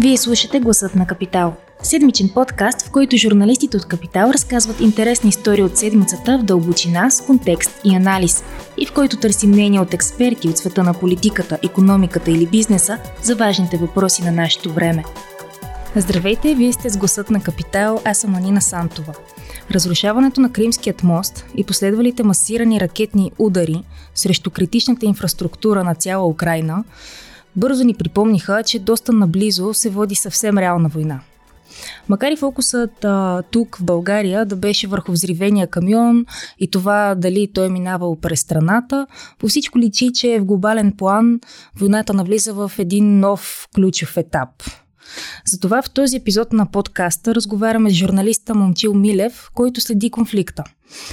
Вие слушате Гласът на Капитал. Седмичен подкаст, в който журналистите от Капитал разказват интересни истории от седмицата в дълбочина, с контекст и анализ, и в който търсим мнение от експерти от света на политиката, економиката или бизнеса за важните въпроси на нашето време. Здравейте, вие сте с Гласът на Капитал, аз съм Анина Сантова. Разрушаването на Кримският мост и последвалите масирани ракетни удари срещу критичната инфраструктура на цяла Украина бързо ни припомниха, че доста наблизо се води съвсем реална война. Макар и фокусът а, тук в България да беше върху взривения камион и това дали той минавал през страната, по всичко личи, че в глобален план войната навлиза в един нов ключов етап – затова в този епизод на подкаста разговаряме с журналиста Момчил Милев, който следи конфликта.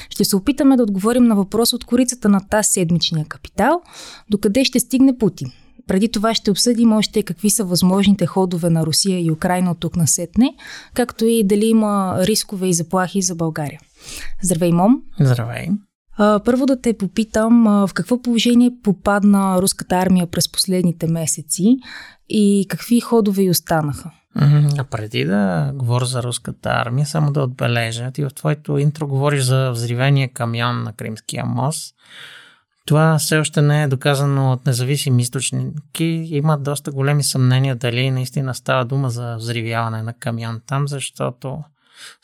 Ще се опитаме да отговорим на въпрос от корицата на тази седмичния капитал, докъде ще стигне Путин. Преди това ще обсъдим още какви са възможните ходове на Русия и Украина от тук на сетне, както и дали има рискове и заплахи за България. Здравей, Мом! Здравей! Първо да те попитам в какво положение попадна руската армия през последните месеци и какви ходове й останаха? А преди да говоря за руската армия, само да отбележа, ти в твоето интро говориш за взривения камион на Кримския мост. Това все още не е доказано от независими източники. Има доста големи съмнения дали наистина става дума за взривяване на камион там, защото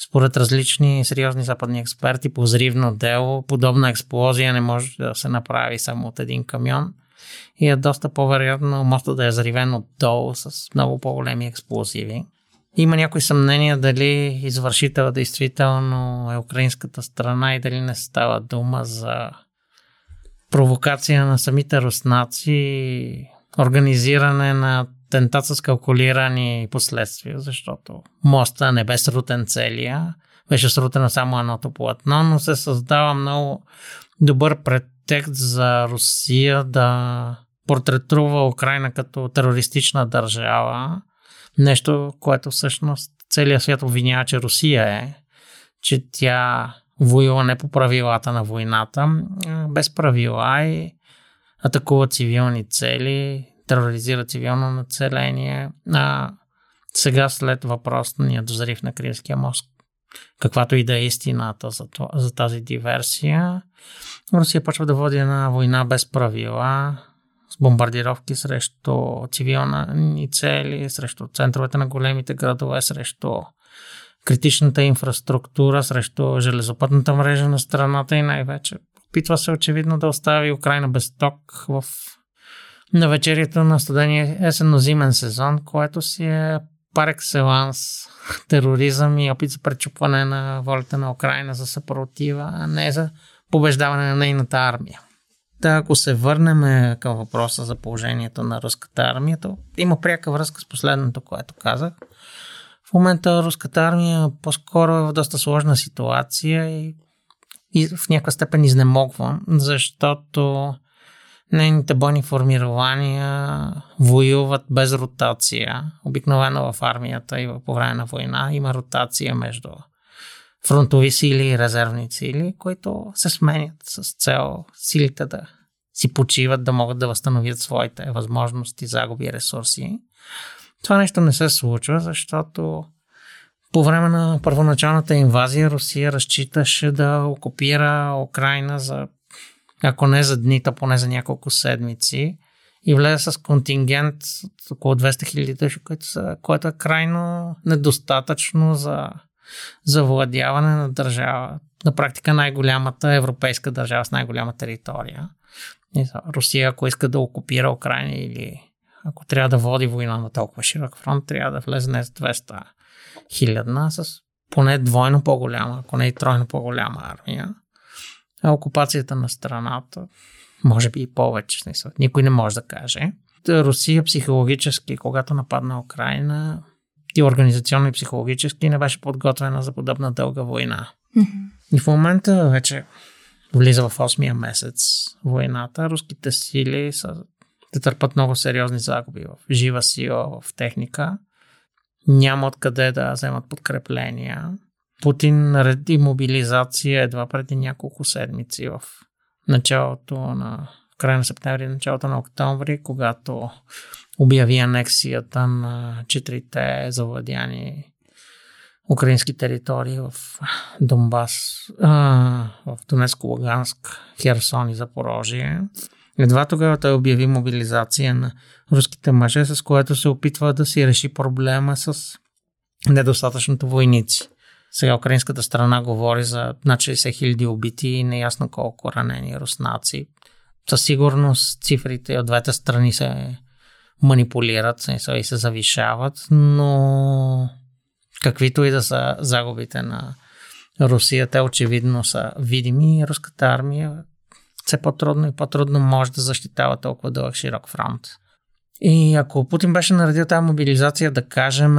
според различни сериозни западни експерти по взривно дело, подобна експлозия не може да се направи само от един камион и е доста по-вероятно моста да е заривен отдолу с много по-големи експлозиви. Има някои съмнения дали извършител действително е украинската страна и дали не става дума за провокация на самите руснаци, организиране на тентат с калкулирани последствия, защото моста не бе срутен целия, беше срутено само едното платно, но се създава много добър претекст за Русия да портретува Украина като терористична държава. Нещо, което всъщност целият свят обвинява, че Русия е, че тя воюва не по правилата на войната, без правила и атакува цивилни цели, тероризира цивилно население. А сега след въпросния дозрив на Кримския мост, каквато и да е истината за, това, за тази диверсия, Русия почва да води една война без правила, с бомбардировки срещу цивилни цели, срещу центровете на големите градове, срещу критичната инфраструктура, срещу железопътната мрежа на страната и най-вече опитва се очевидно да остави Украина без ток в на вечерието на студения есенно-зимен сезон, което си е пар екселанс тероризъм и опит за пречупване на волята на Украина за съпротива, а не за побеждаване на нейната армия. Та, ако се върнем към въпроса за положението на руската армия, то има пряка връзка с последното, което казах. В момента руската армия по-скоро е в доста сложна ситуация и, и в някаква степен изнемогва, защото Нейните бойни формирования воюват без ротация. Обикновено в армията и по време на война има ротация между фронтови сили и резервни сили, които се сменят с цел силите да си почиват, да могат да възстановят своите възможности, загуби и ресурси. Това нещо не се случва, защото по време на първоначалната инвазия Русия разчиташе да окупира Украина за ако не за дни, то поне за няколко седмици и влезе с контингент от около 200 хиляди души, което, което е крайно недостатъчно за завладяване на държава. На практика най-голямата европейска държава с най-голяма територия. Русия, ако иска да окупира Украина или ако трябва да води война на толкова широк фронт, трябва да влезе не с 200 хилядна, с поне двойно по-голяма, ако не и тройно по-голяма армия окупацията на страната, може би и повече. Смисъл. Никой не може да каже. Русия психологически, когато нападна Украина, и организационно и психологически не беше подготвена за подобна дълга война. Mm-hmm. И в момента вече влиза в 8-я месец войната. Руските сили са да търпат много сериозни загуби в жива сила, в техника. Няма откъде да вземат подкрепления. Путин нареди мобилизация едва преди няколко седмици в началото на края на септември, началото на октомври, когато обяви анексията на четирите завладяни украински територии в Донбас, в Донецко, Луганск, Херсон и Запорожие. Едва тогава той обяви мобилизация на руските мъже, с което се опитва да си реши проблема с недостатъчното войници. Сега украинската страна говори за над 60 хиляди убити и неясно колко ранени руснаци. Със сигурност цифрите от двете страни се манипулират и се завишават, но каквито и да са загубите на Русия, те очевидно са видими и руската армия все по-трудно и по-трудно може да защитава толкова дълъг широк фронт. И ако Путин беше наредил тази мобилизация, да кажем,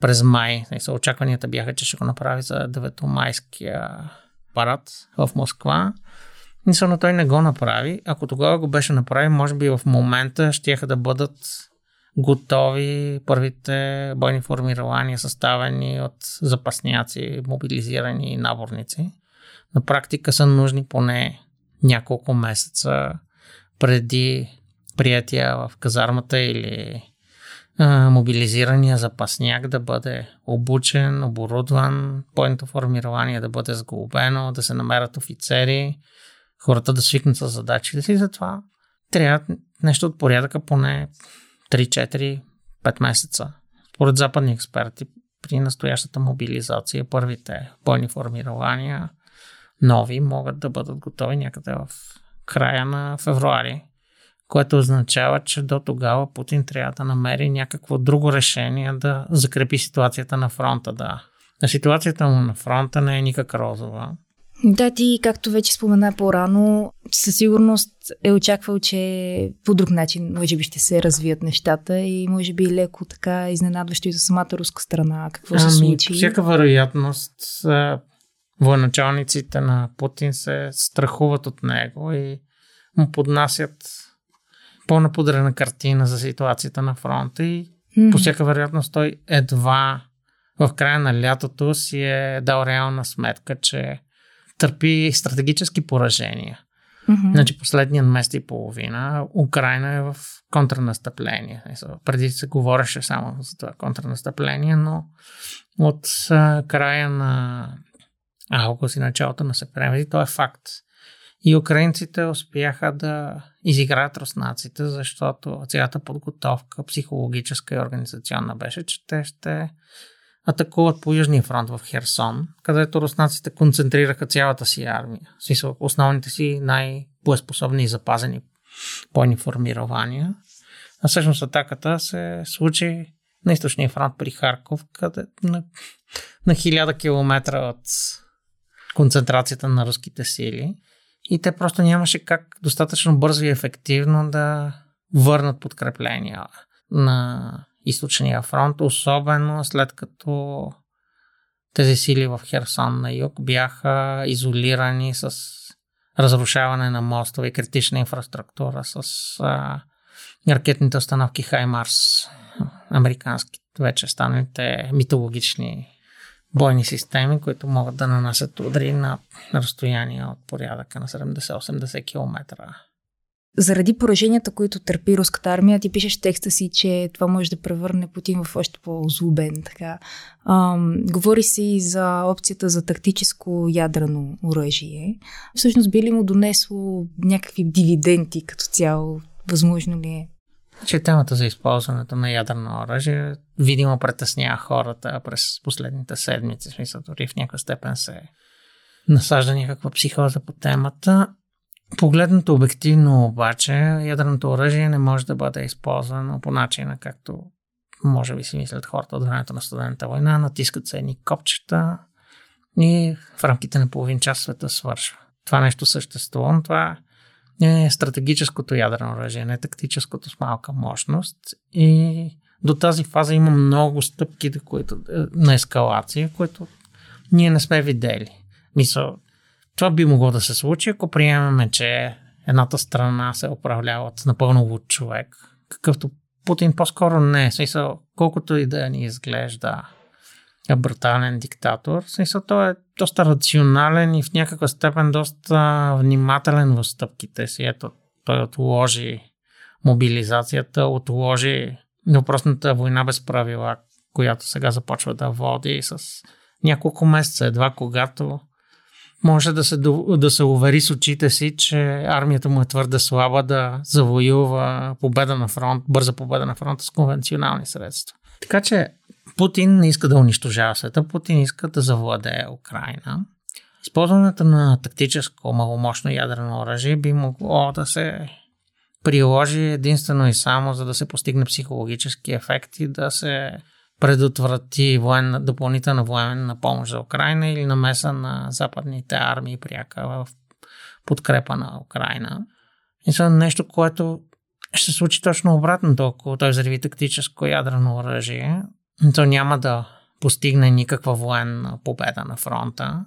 през май, очакванията бяха, че ще го направи за 9-майския парад в Москва, но той не го направи. Ако тогава го беше направи, може би в момента ще да бъдат готови първите бойни формирования, съставени от запасняци, мобилизирани наборници. На практика са нужни поне няколко месеца преди приятия в казармата или а, мобилизирания запасняк да бъде обучен, оборудван, бойното формирование да бъде сглобено, да се намерят офицери, хората да свикнат с задачите си. Затова трябва нещо от порядъка поне 3-4-5 месеца. Според западни експерти, при настоящата мобилизация, първите бойни формирования, нови, могат да бъдат готови някъде в края на февруари, което означава, че до тогава Путин трябва да намери някакво друго решение да закрепи ситуацията на фронта. Да. Ситуацията му на фронта не е никак розова. Да, ти, както вече спомена по-рано, със сигурност е очаквал, че по друг начин може би ще се развият нещата и може би леко така изненадващо и за самата руска страна. Какво ами, се случи? Всяка вероятност военачалниците на Путин се страхуват от него и му поднасят по-напудрена картина за ситуацията на фронта и mm-hmm. по всяка вероятност той едва в края на лятото си е дал реална сметка, че търпи стратегически поражения. Mm-hmm. Значи последният месец и половина Украина е в контрнастъпление. Преди се говореше само за това контрнастъпление, но от края на август и началото на септември то е факт. И украинците успяха да изиграят руснаците, защото цялата подготовка, психологическа и организационна беше, че те ще атакуват по Южния фронт в Херсон, където руснаците концентрираха цялата си армия. Смисъл, основните си най-боеспособни и запазени бойни формирования. А всъщност атаката се случи на източния фронт при Харков, къде на, на хиляда километра от концентрацията на руските сили. И те просто нямаше как достатъчно бързо и ефективно да върнат подкрепления на източния фронт, особено след като тези сили в Херсон на юг бяха изолирани с разрушаване на мостове и критична инфраструктура с а, ракетните установки Хаймарс, американски, вече станалите митологични бойни системи, които могат да нанасят удари на разстояние от порядъка на 70-80 км заради пораженията, които търпи руската армия, ти пишеш текста си, че това може да превърне Путин в още по-злобен. Така. Ам, говори се и за опцията за тактическо ядрено оръжие. Всъщност би ли му донесло някакви дивиденти като цяло? Възможно ли е? Че темата за използването на ядрено оръжие видимо притеснява хората през последните седмици. В смисъл, дори в някаква степен се насажда някаква психоза по темата. Погледнато обективно обаче, ядреното оръжие не може да бъде използвано по начина, както може би си мислят хората от времето на студента война, натискат се едни копчета и в рамките на половин час света свършва. Това нещо съществува, но това е стратегическото ядрено оръжие, не тактическото с малка мощност и до тази фаза има много стъпки които, на ескалация, които ние не сме видели. Мисъл, това би могло да се случи, ако приемеме, че едната страна се управлява от напълно луд човек, какъвто Путин по-скоро не е. Смисъл, колкото и да ни изглежда е брутален диктатор, смисъл, той е доста рационален и в някаква степен доста внимателен в стъпките си. Ето, той отложи мобилизацията, отложи въпросната война без правила, която сега започва да води с няколко месеца, едва когато може да се, да се увери с очите си, че армията му е твърде слаба да завоюва победа на фронт, бърза победа на фронта с конвенционални средства. Така че Путин не иска да унищожава света, Путин иска да завладее Украина. Използването на тактическо маломощно ядрено оръжие би могло да се приложи единствено и само за да се постигне психологически ефект и да се предотврати военна, допълнителна военна помощ за Украина или намеса на западните армии пряка в подкрепа на Украина. И са нещо, което ще се случи точно обратното, ако той взриви тактическо ядрено оръжие. То няма да постигне никаква военна победа на фронта,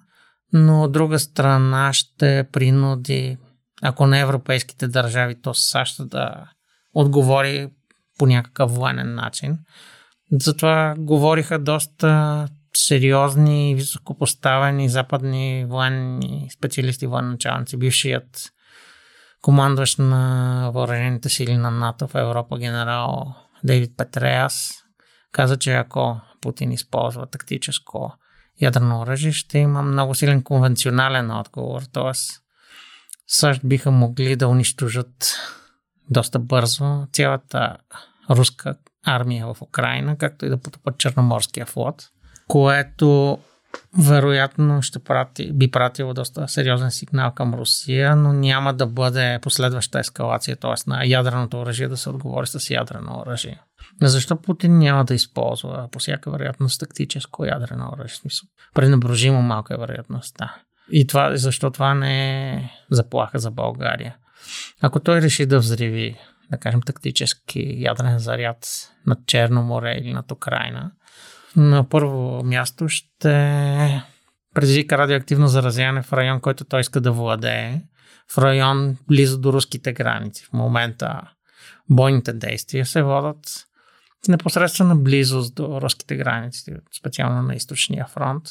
но от друга страна ще принуди, ако не европейските държави, то САЩ да отговори по някакъв военен начин. Затова говориха доста сериозни и високопоставени западни военни специалисти, военачалници, бившият командващ на въоръжените сили на НАТО в Европа, генерал Дейвид Петреас, каза, че ако Путин използва тактическо ядрено оръжие, ще има много силен конвенционален отговор, т.е. САЩ биха могли да унищожат доста бързо цялата руска армия в Украина, както и да потопат Черноморския флот, което вероятно ще прати, би пратило доста сериозен сигнал към Русия, но няма да бъде последваща ескалация, т.е. на ядреното оръжие да се отговори с ядрено оръжие. Защо Путин няма да използва по всяка вероятност тактическо ядрено оръжие? Смисъл, малка е вероятността. И това, защо това не е заплаха за България. Ако той реши да взриви, да кажем, тактически ядрен заряд над Черно море или над Украина, на първо място ще предизвика радиоактивно заразяване в район, който той иска да владее, в район близо до руските граници. В момента бойните действия се водат в непосредствена близост до руските граници, специално на източния фронт.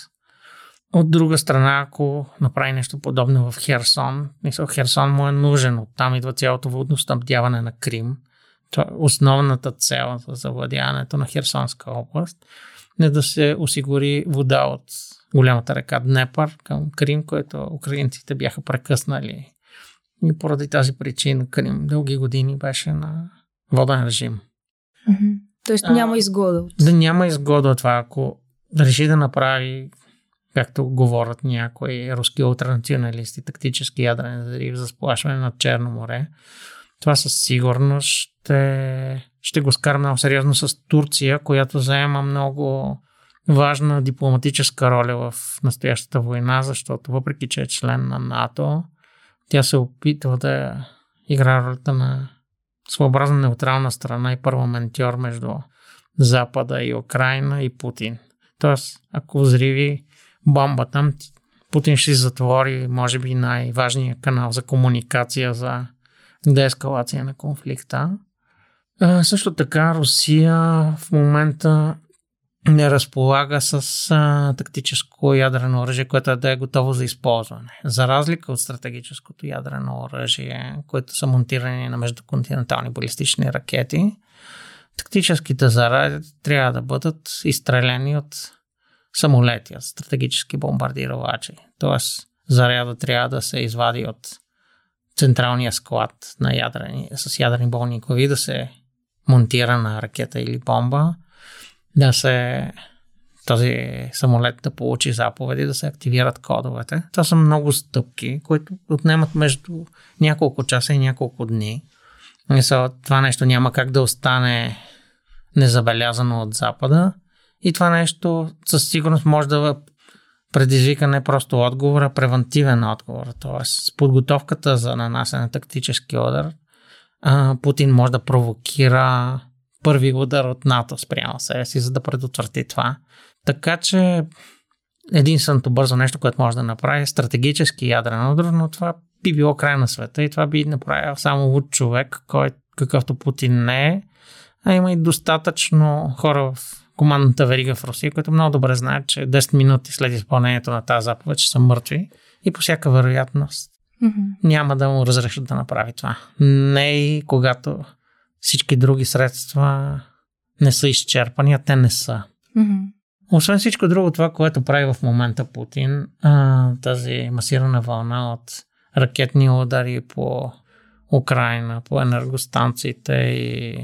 От друга страна, ако направи нещо подобно в Херсон, мисля, Херсон му е нужен, оттам идва цялото водоснабдяване на Крим. Това е основната цел за завладяването на Херсонска област не да се осигури вода от голямата река Днепър към Крим, което украинците бяха прекъснали. И поради тази причина Крим дълги години беше на воден режим. Mm-hmm. Тоест няма изгода. Да няма изгода от това. Ако реши да направи, както говорят някои руски ултранационалисти, тактически ядрен взрив за сплашване над Черно море, това със сигурност ще, ще го скара много сериозно с Турция, която заема много важна дипломатическа роля в настоящата война, защото въпреки, че е член на НАТО, тя се опитва да игра ролята на своеобразна неутрална страна и парламентьор между Запада и Украина и Путин. Тоест, ако взриви бомба там, Путин ще затвори, може би, най-важният канал за комуникация за деескалация на конфликта. Също така Русия в момента не разполага с а, тактическо ядрено оръжие, което да е готово за използване. За разлика от стратегическото ядрено оръжие, което са монтирани на междуконтинентални балистични ракети, тактическите заради трябва да бъдат изстреляни от самолети, от стратегически бомбардировачи. Тоест, заряда трябва да се извади от централния склад на ядрени, с ядрени болни глави да се монтира на ракета или бомба, да се този самолет да получи заповеди, да се активират кодовете. Това са много стъпки, които отнемат между няколко часа и няколко дни. Това нещо няма как да остане незабелязано от Запада. И това нещо със сигурност може да предизвика не просто отговор, а превентивен отговор. Тоест, с подготовката за нанасене на тактически удар, Путин може да провокира първи удар от НАТО спрямо себе си, за да предотврати това. Така че единственото бързо нещо, което може да направи е стратегически ядрен удар, но това би било край на света и това би направил само луд човек, който какъвто Путин не е, а има и достатъчно хора в командната верига в Русия, които много добре знаят, че 10 минути след изпълнението на тази заповед ще са мъртви и по всяка вероятност mm-hmm. няма да му разрешат да направи това. Не и когато всички други средства не са изчерпани, а те не са. Mm-hmm. Освен всичко друго, това, което прави в момента Путин, тази масирана вълна от ракетни удари по Украина, по енергостанциите и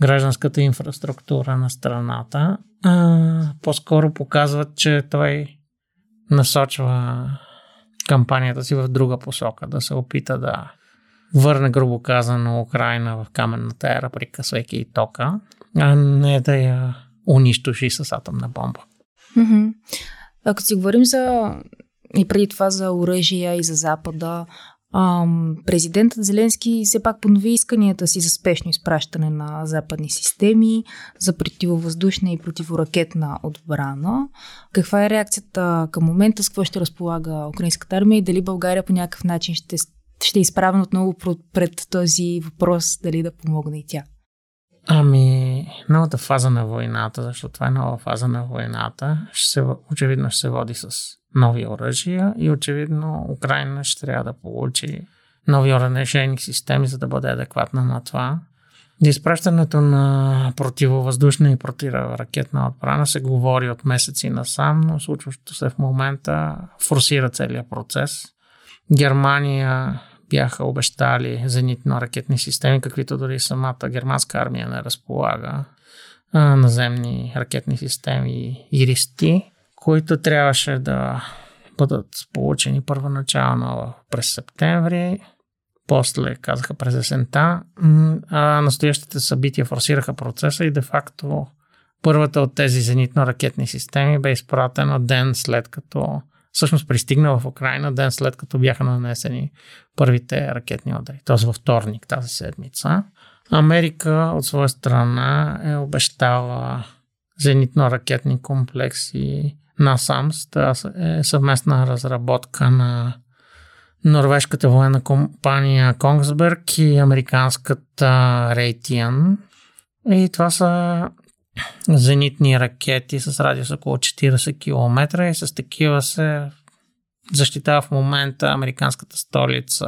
гражданската инфраструктура на страната, по-скоро показват, че той насочва кампанията си в друга посока, да се опита да върне, грубо казано, Украина в каменната ера, прикъсвайки и тока, а не да я унищожи с атомна бомба. Ако си говорим за и преди това за оръжия и за Запада, ам, президентът Зеленски все пак понови исканията си за спешно изпращане на западни системи, за противовъздушна и противоракетна отбрана. Каква е реакцията към момента, с какво ще разполага украинската армия и дали България по някакъв начин ще, ще е изправен отново пред този въпрос, дали да помогне и тя? Ами, новата фаза на войната, защото това е нова фаза на войната, ще се, очевидно ще се води с нови оръжия и очевидно Украина ще трябва да получи нови оръжейни системи, за да бъде адекватна на това. Изпращането на противовъздушна и противоракетна отбрана се говори от месеци насам, но случващото се в момента форсира целият процес. Германия бяха обещали зенитно-ракетни системи, каквито дори самата германска армия не разполага. Наземни ракетни системи Иристи, които трябваше да бъдат получени първоначално през септември, после казаха през есента, а настоящите събития форсираха процеса и де-факто първата от тези зенитно-ракетни системи бе изпратена ден след като всъщност пристигна в Украина ден след като бяха нанесени първите ракетни удари, т.е. във вторник тази седмица. Америка от своя страна е обещала зенитно-ракетни комплекси на САМС. Това е съвместна разработка на норвежката военна компания Конгсберг и американската Raytheon. И това са зенитни ракети с радиус около 40 км и с такива се защитава в момента американската столица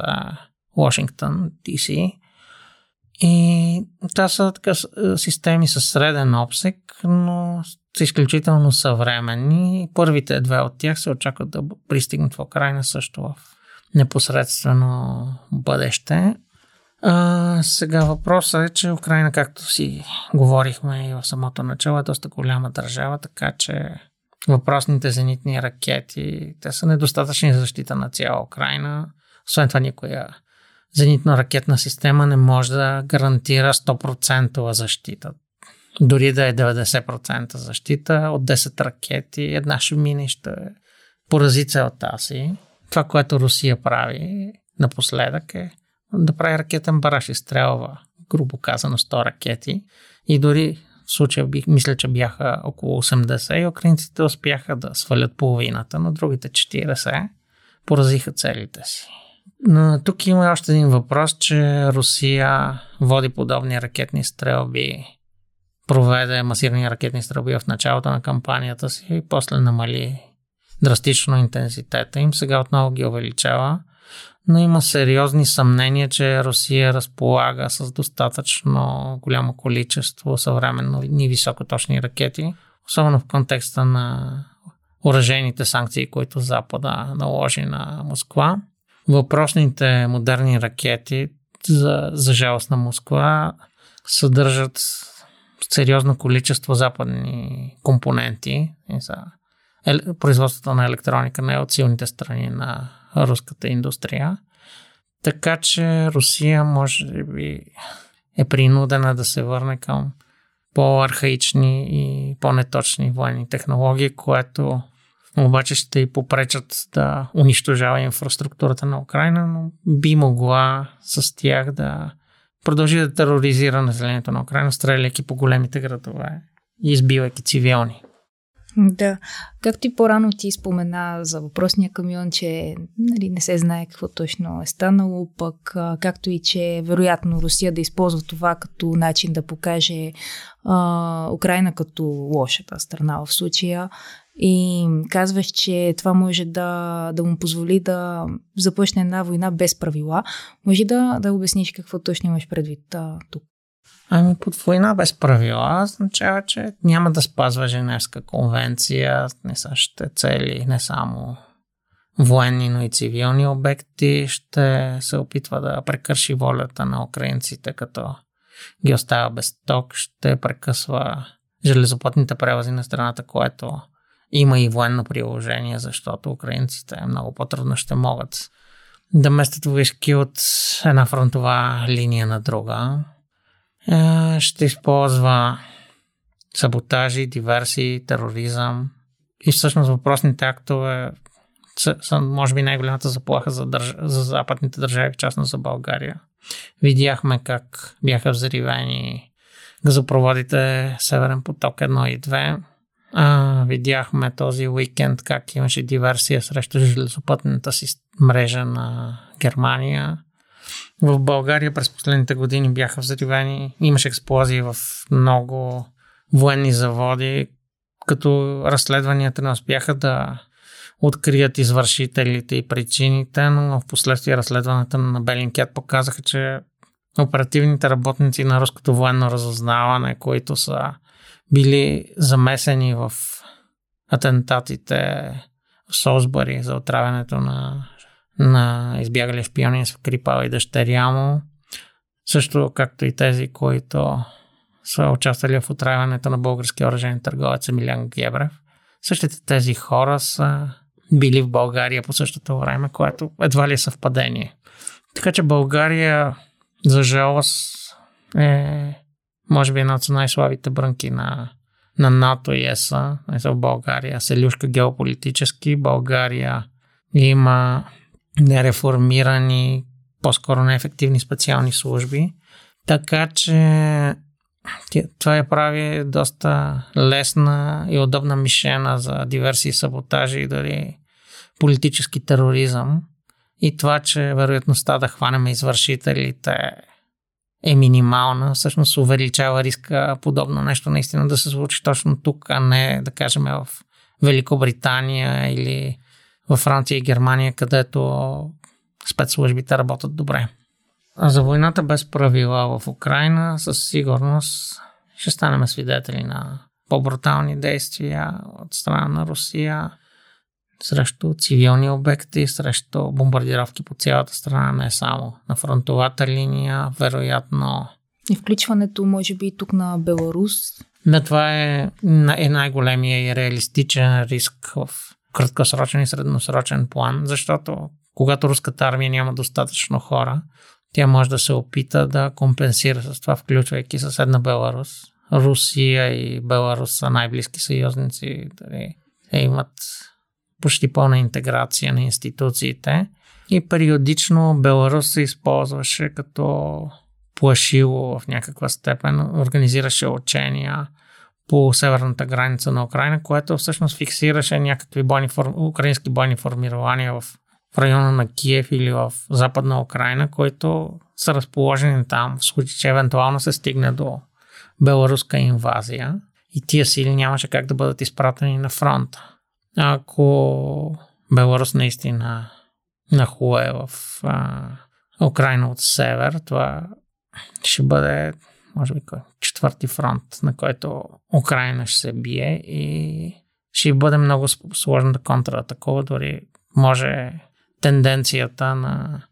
Вашингтон, DC. И това са така системи с среден обсек, но са изключително съвременни. Първите две от тях се очакват да пристигнат в Украина също в непосредствено бъдеще. А, сега въпросът е, че Украина, както си говорихме и в самото начало, е доста голяма държава, така че въпросните зенитни ракети, те са недостатъчни за защита на цяла Украина. Освен това, никоя зенитно-ракетна система не може да гарантира 100% защита. Дори да е 90% защита, от 10 ракети една ще мине ще порази целта си. Това, което Русия прави напоследък е да прави ракетен бараш и стрелва, грубо казано 100 ракети. И дори в случая бих, мисля, че бяха около 80 и украинците успяха да свалят половината, но другите 40 поразиха целите си. Но тук има още един въпрос, че Русия води подобни ракетни стрелби, проведе масирани ракетни стрелби в началото на кампанията си и после намали драстично интензитета им. Сега отново ги увеличава но има сериозни съмнения, че Русия разполага с достатъчно голямо количество съвременни високоточни ракети, особено в контекста на оръжейните санкции, които Запада наложи на Москва. Въпросните модерни ракети, за, за жалост на Москва, съдържат сериозно количество западни компоненти за производството на електроника не е от силните страни на руската индустрия. Така че Русия може би е принудена да се върне към по-архаични и по-неточни военни технологии, което обаче ще и попречат да унищожава инфраструктурата на Украина, но би могла с тях да продължи да тероризира населението на Украина, стреляйки по големите градове и избивайки цивилни. Да. Както и по-рано ти спомена за въпросния камион, че нали, не се знае какво точно е станало, пък както и че вероятно Русия да използва това като начин да покаже а, Украина като лошата страна в случая. И казваш, че това може да, да му позволи да започне една война без правила. Може да, да обясниш какво точно имаш предвид а, тук? Ами под война без правила означава, че няма да спазва Женевска конвенция, не същите цели, не само военни, но и цивилни обекти. Ще се опитва да прекърши волята на украинците, като ги оставя без ток, ще прекъсва железопътните превози на страната, което има и военно приложение, защото украинците много по-трудно ще могат да местят войски от една фронтова линия на друга. Ще използва саботажи, диверсии, тероризъм и всъщност въпросните актове са, са може би най-голямата заплаха за, държ... за западните държави, в частност за България. Видяхме как бяха взривени газопроводите Северен поток 1 и 2. А, видяхме този уикенд как имаше диверсия срещу железопътната си мрежа на Германия. В България през последните години бяха взривени, имаше експлозии в много военни заводи, като разследванията не успяха да открият извършителите и причините, но в последствие разследването на Белинкет показаха, че оперативните работници на руското военно разузнаване, които са били замесени в атентатите в Солсбъри за отравянето на на избягали шпиони с Крипал и дъщеря му. Също както и тези, които са участвали в отравянето на българския оръжен търговец Емилян Гебрев. Същите тези хора са били в България по същото време, което едва ли е съвпадение. Така че България, за жалост, е може би една от най-слабите брънки на, на НАТО и ЕСА. В България селюшка геополитически. България има нереформирани, по-скоро неефективни специални служби. Така че това я прави доста лесна и удобна мишена за диверсии, саботажи и дори политически тероризъм. И това, че вероятността да хванем извършителите е минимална, всъщност увеличава риска подобно нещо наистина да се случи точно тук, а не да кажем в Великобритания или във Франция и Германия, където спецслужбите работят добре. А за войната без правила в Украина със сигурност ще станем свидетели на по-брутални действия от страна на Русия срещу цивилни обекти, срещу бомбардировки по цялата страна, не само на фронтовата линия, вероятно. И включването, може би, тук на Беларус. Да, това е, е най-големия и реалистичен риск в краткосрочен и средносрочен план, защото когато руската армия няма достатъчно хора, тя може да се опита да компенсира с това, включвайки съседна Беларус. Русия и Беларус са най-близки съюзници. Дали, те имат почти пълна интеграция на институциите. И периодично Беларус се използваше като плашило в някаква степен, организираше учения – по северната граница на Украина, което всъщност фиксираше някакви бойни фор... украински бойни формирования в, района на Киев или в западна Украина, които са разположени там, в случай, че евентуално се стигне до беларуска инвазия и тия сили нямаше как да бъдат изпратени на фронта. Ако Беларус наистина нахуе в а, Украина от север, това ще бъде може би четвърти фронт, на който Украина ще се бие и ще бъде много сложно да контратакува, дори може тенденцията на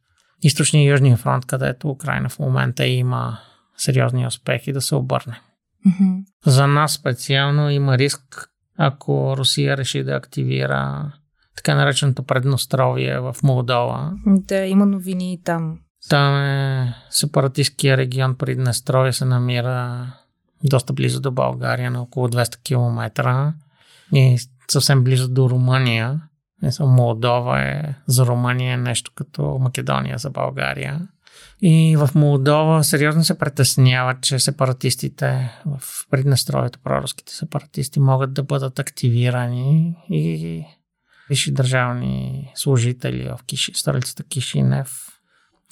източния и южния фронт, където Украина в момента има сериозни успехи да се обърне. Mm-hmm. За нас специално има риск, ако Русия реши да активира така нареченото предностровие в Молдова. Да, има новини там там е сепаратистския регион Приднестровие се намира доста близо до България, на около 200 км и съвсем близо до Румъния. Молдова е за Румъния е нещо като Македония за България. И в Молдова сериозно се притесняват, че сепаратистите в Приднестровието, проруските сепаратисти, могат да бъдат активирани и висши държавни служители в Киши, столицата Кишинев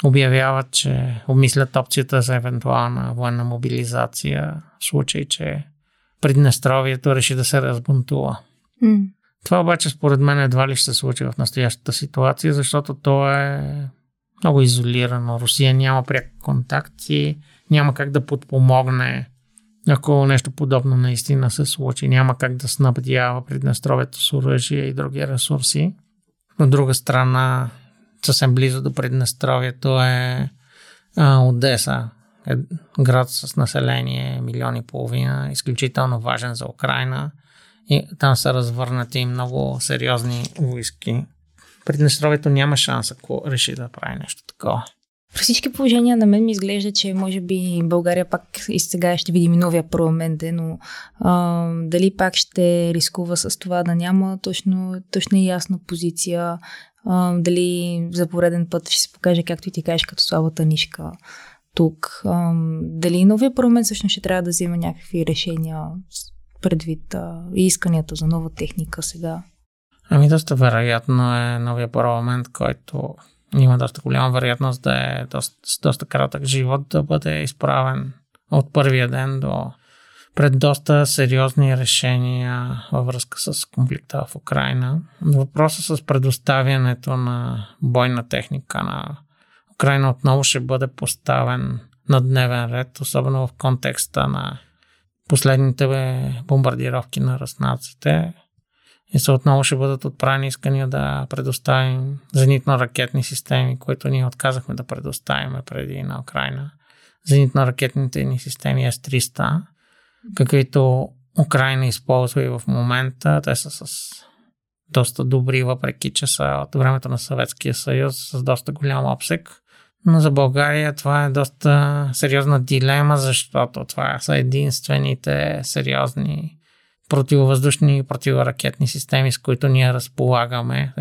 обявяват, че обмислят опцията за евентуална военна мобилизация в случай, че Приднестровието реши да се разбунтува. Mm. Това обаче според мен едва ли ще се случи в настоящата ситуация, защото то е много изолирано. Русия няма пряк контакт и няма как да подпомогне ако нещо подобно наистина се случи. Няма как да снабдява Приднестровието с оръжие и други ресурси. От друга страна, съвсем близо до Приднестровието е а, Одеса, е град с население милиони и половина, изключително важен за Украина. И там са развърнати много сериозни войски. Приднестровието няма шанс, ако реши да прави нещо такова. При всички положения на мен ми изглежда, че може би България пак и сега ще видим и новия парламент, но а, дали пак ще рискува с това да няма точно, точно ясна позиция, дали за пореден път ще се покаже, както и ти кажеш, като слабата нишка тук. Дали новия парламент всъщност ще трябва да взема някакви решения предвид а, исканията за нова техника сега? Ами доста вероятно е новия парламент, който има доста голяма вероятност да е доста, доста кратък живот да бъде изправен от първия ден до пред доста сериозни решения във връзка с конфликта в Украина. Въпросът с предоставянето на бойна техника на Украина отново ще бъде поставен на дневен ред, особено в контекста на последните бомбардировки на руснаците. И се отново ще бъдат отправени искания да предоставим зенитно-ракетни системи, които ние отказахме да предоставим преди на Украина. Зенитно-ракетните ни системи С-300, каквито Украина използва и в момента. Те са с доста добри, въпреки че са от времето на Съветския съюз, с доста голям обсек. Но за България това е доста сериозна дилема, защото това са единствените сериозни противовъздушни и противоракетни системи, с които ние разполагаме.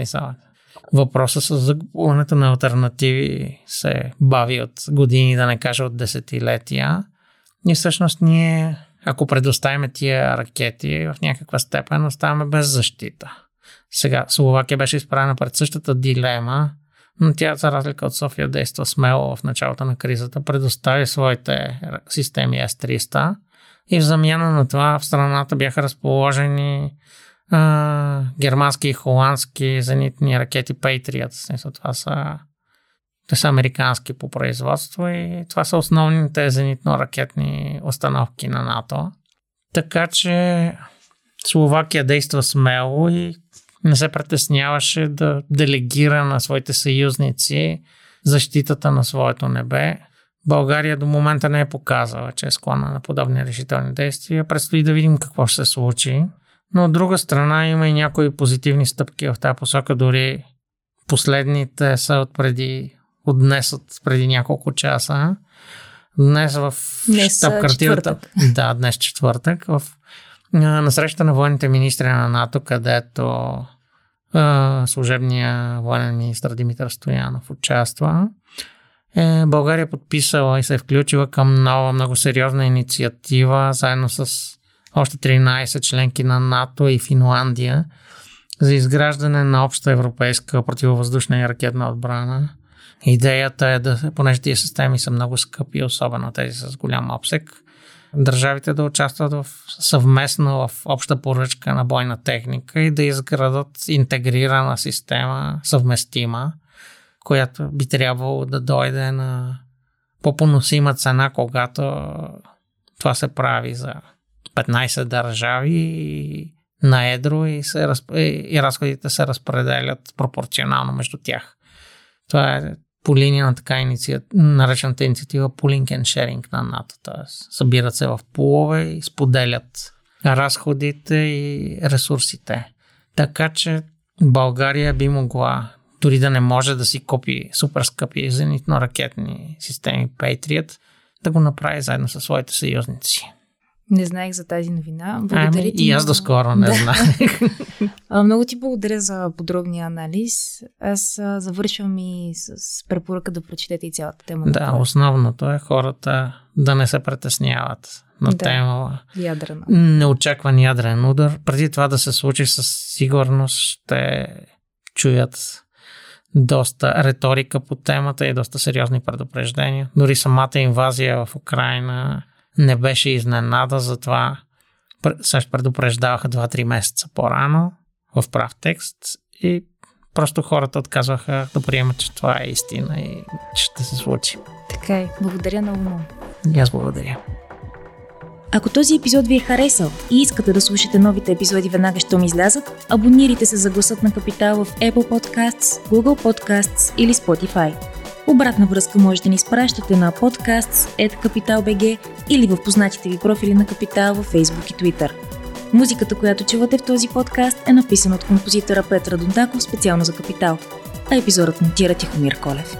Въпросът с закупуването на альтернативи се бави от години, да не кажа от десетилетия. И всъщност ние, ако предоставяме тия ракети, в някаква степен оставаме без защита. Сега Словакия беше изправена пред същата дилема, но тя, за разлика от София, действа смело в началото на кризата, предостави своите системи S-300 и в замяна на това в страната бяха разположени а, германски и холандски зенитни ракети Patriot. Това са, те са американски по производство и това са основните зенитно-ракетни установки на НАТО. Така че Словакия действа смело и не се притесняваше да делегира на своите съюзници защитата на своето небе. България до момента не е показала, че е склонна на подобни решителни действия. Предстои да видим какво ще се случи. Но от друга страна има и някои позитивни стъпки в тази посока. Дори последните са от преди, от днес, от преди няколко часа. Днес в щаб-квартирата. Да, днес четвъртък. В, на среща на военните министри на НАТО, където служебния военен министр Димитър Стоянов участва е, България е подписала и се е включила към нова много сериозна инициатива, заедно с още 13 членки на НАТО и Финландия, за изграждане на обща европейска противовъздушна и ракетна отбрана. Идеята е да, понеже тези системи са много скъпи, особено тези с голям обсек, държавите да участват в, съвместно в обща поръчка на бойна техника и да изградат интегрирана система, съвместима, която би трябвало да дойде на по-поносима цена, когато това се прави за 15 държави на едро и, се, и разходите се разпределят пропорционално между тях. Това е по линия на така инициатива, наречената инициатива Pooling and Sharing на НАТО. Т.е. събират се в полове и споделят разходите и ресурсите. Така че България би могла дори да не може да си купи супер скъпи зенитно-ракетни системи Patriot, да го направи заедно със своите съюзници. Не знаех за тази новина. Ами, Благодаря ти. и аз доскоро не Да. знаех. А, Много ти благодаря за подробния анализ. Аз а, завършвам и с препоръка да прочетете и цялата тема. да, основното е хората да не се притесняват на Да. тема Ядрена. неочакван ядрен удар. Преди това да се случи със сигурност ще чуят доста риторика по темата и доста сериозни предупреждения. Дори самата инвазия в Украина не беше изненада, затова пр- също предупреждаваха 2-3 месеца по-рано в прав текст и просто хората отказваха да приемат, че това е истина и че ще се случи. Така е. Благодаря много. много. И аз благодаря. Ако този епизод ви е харесал и искате да слушате новите епизоди веднага, щом излязат, абонирайте се за гласът на Капитал в Apple Podcasts, Google Podcasts или Spotify. Обратна връзка можете да ни изпращате на podcasts.capital.bg или в познатите ви профили на Капитал във Facebook и Twitter. Музиката, която чувате в този подкаст е написана от композитора Петра Дондаков специално за Капитал, а епизодът монтира Тихомир Колев.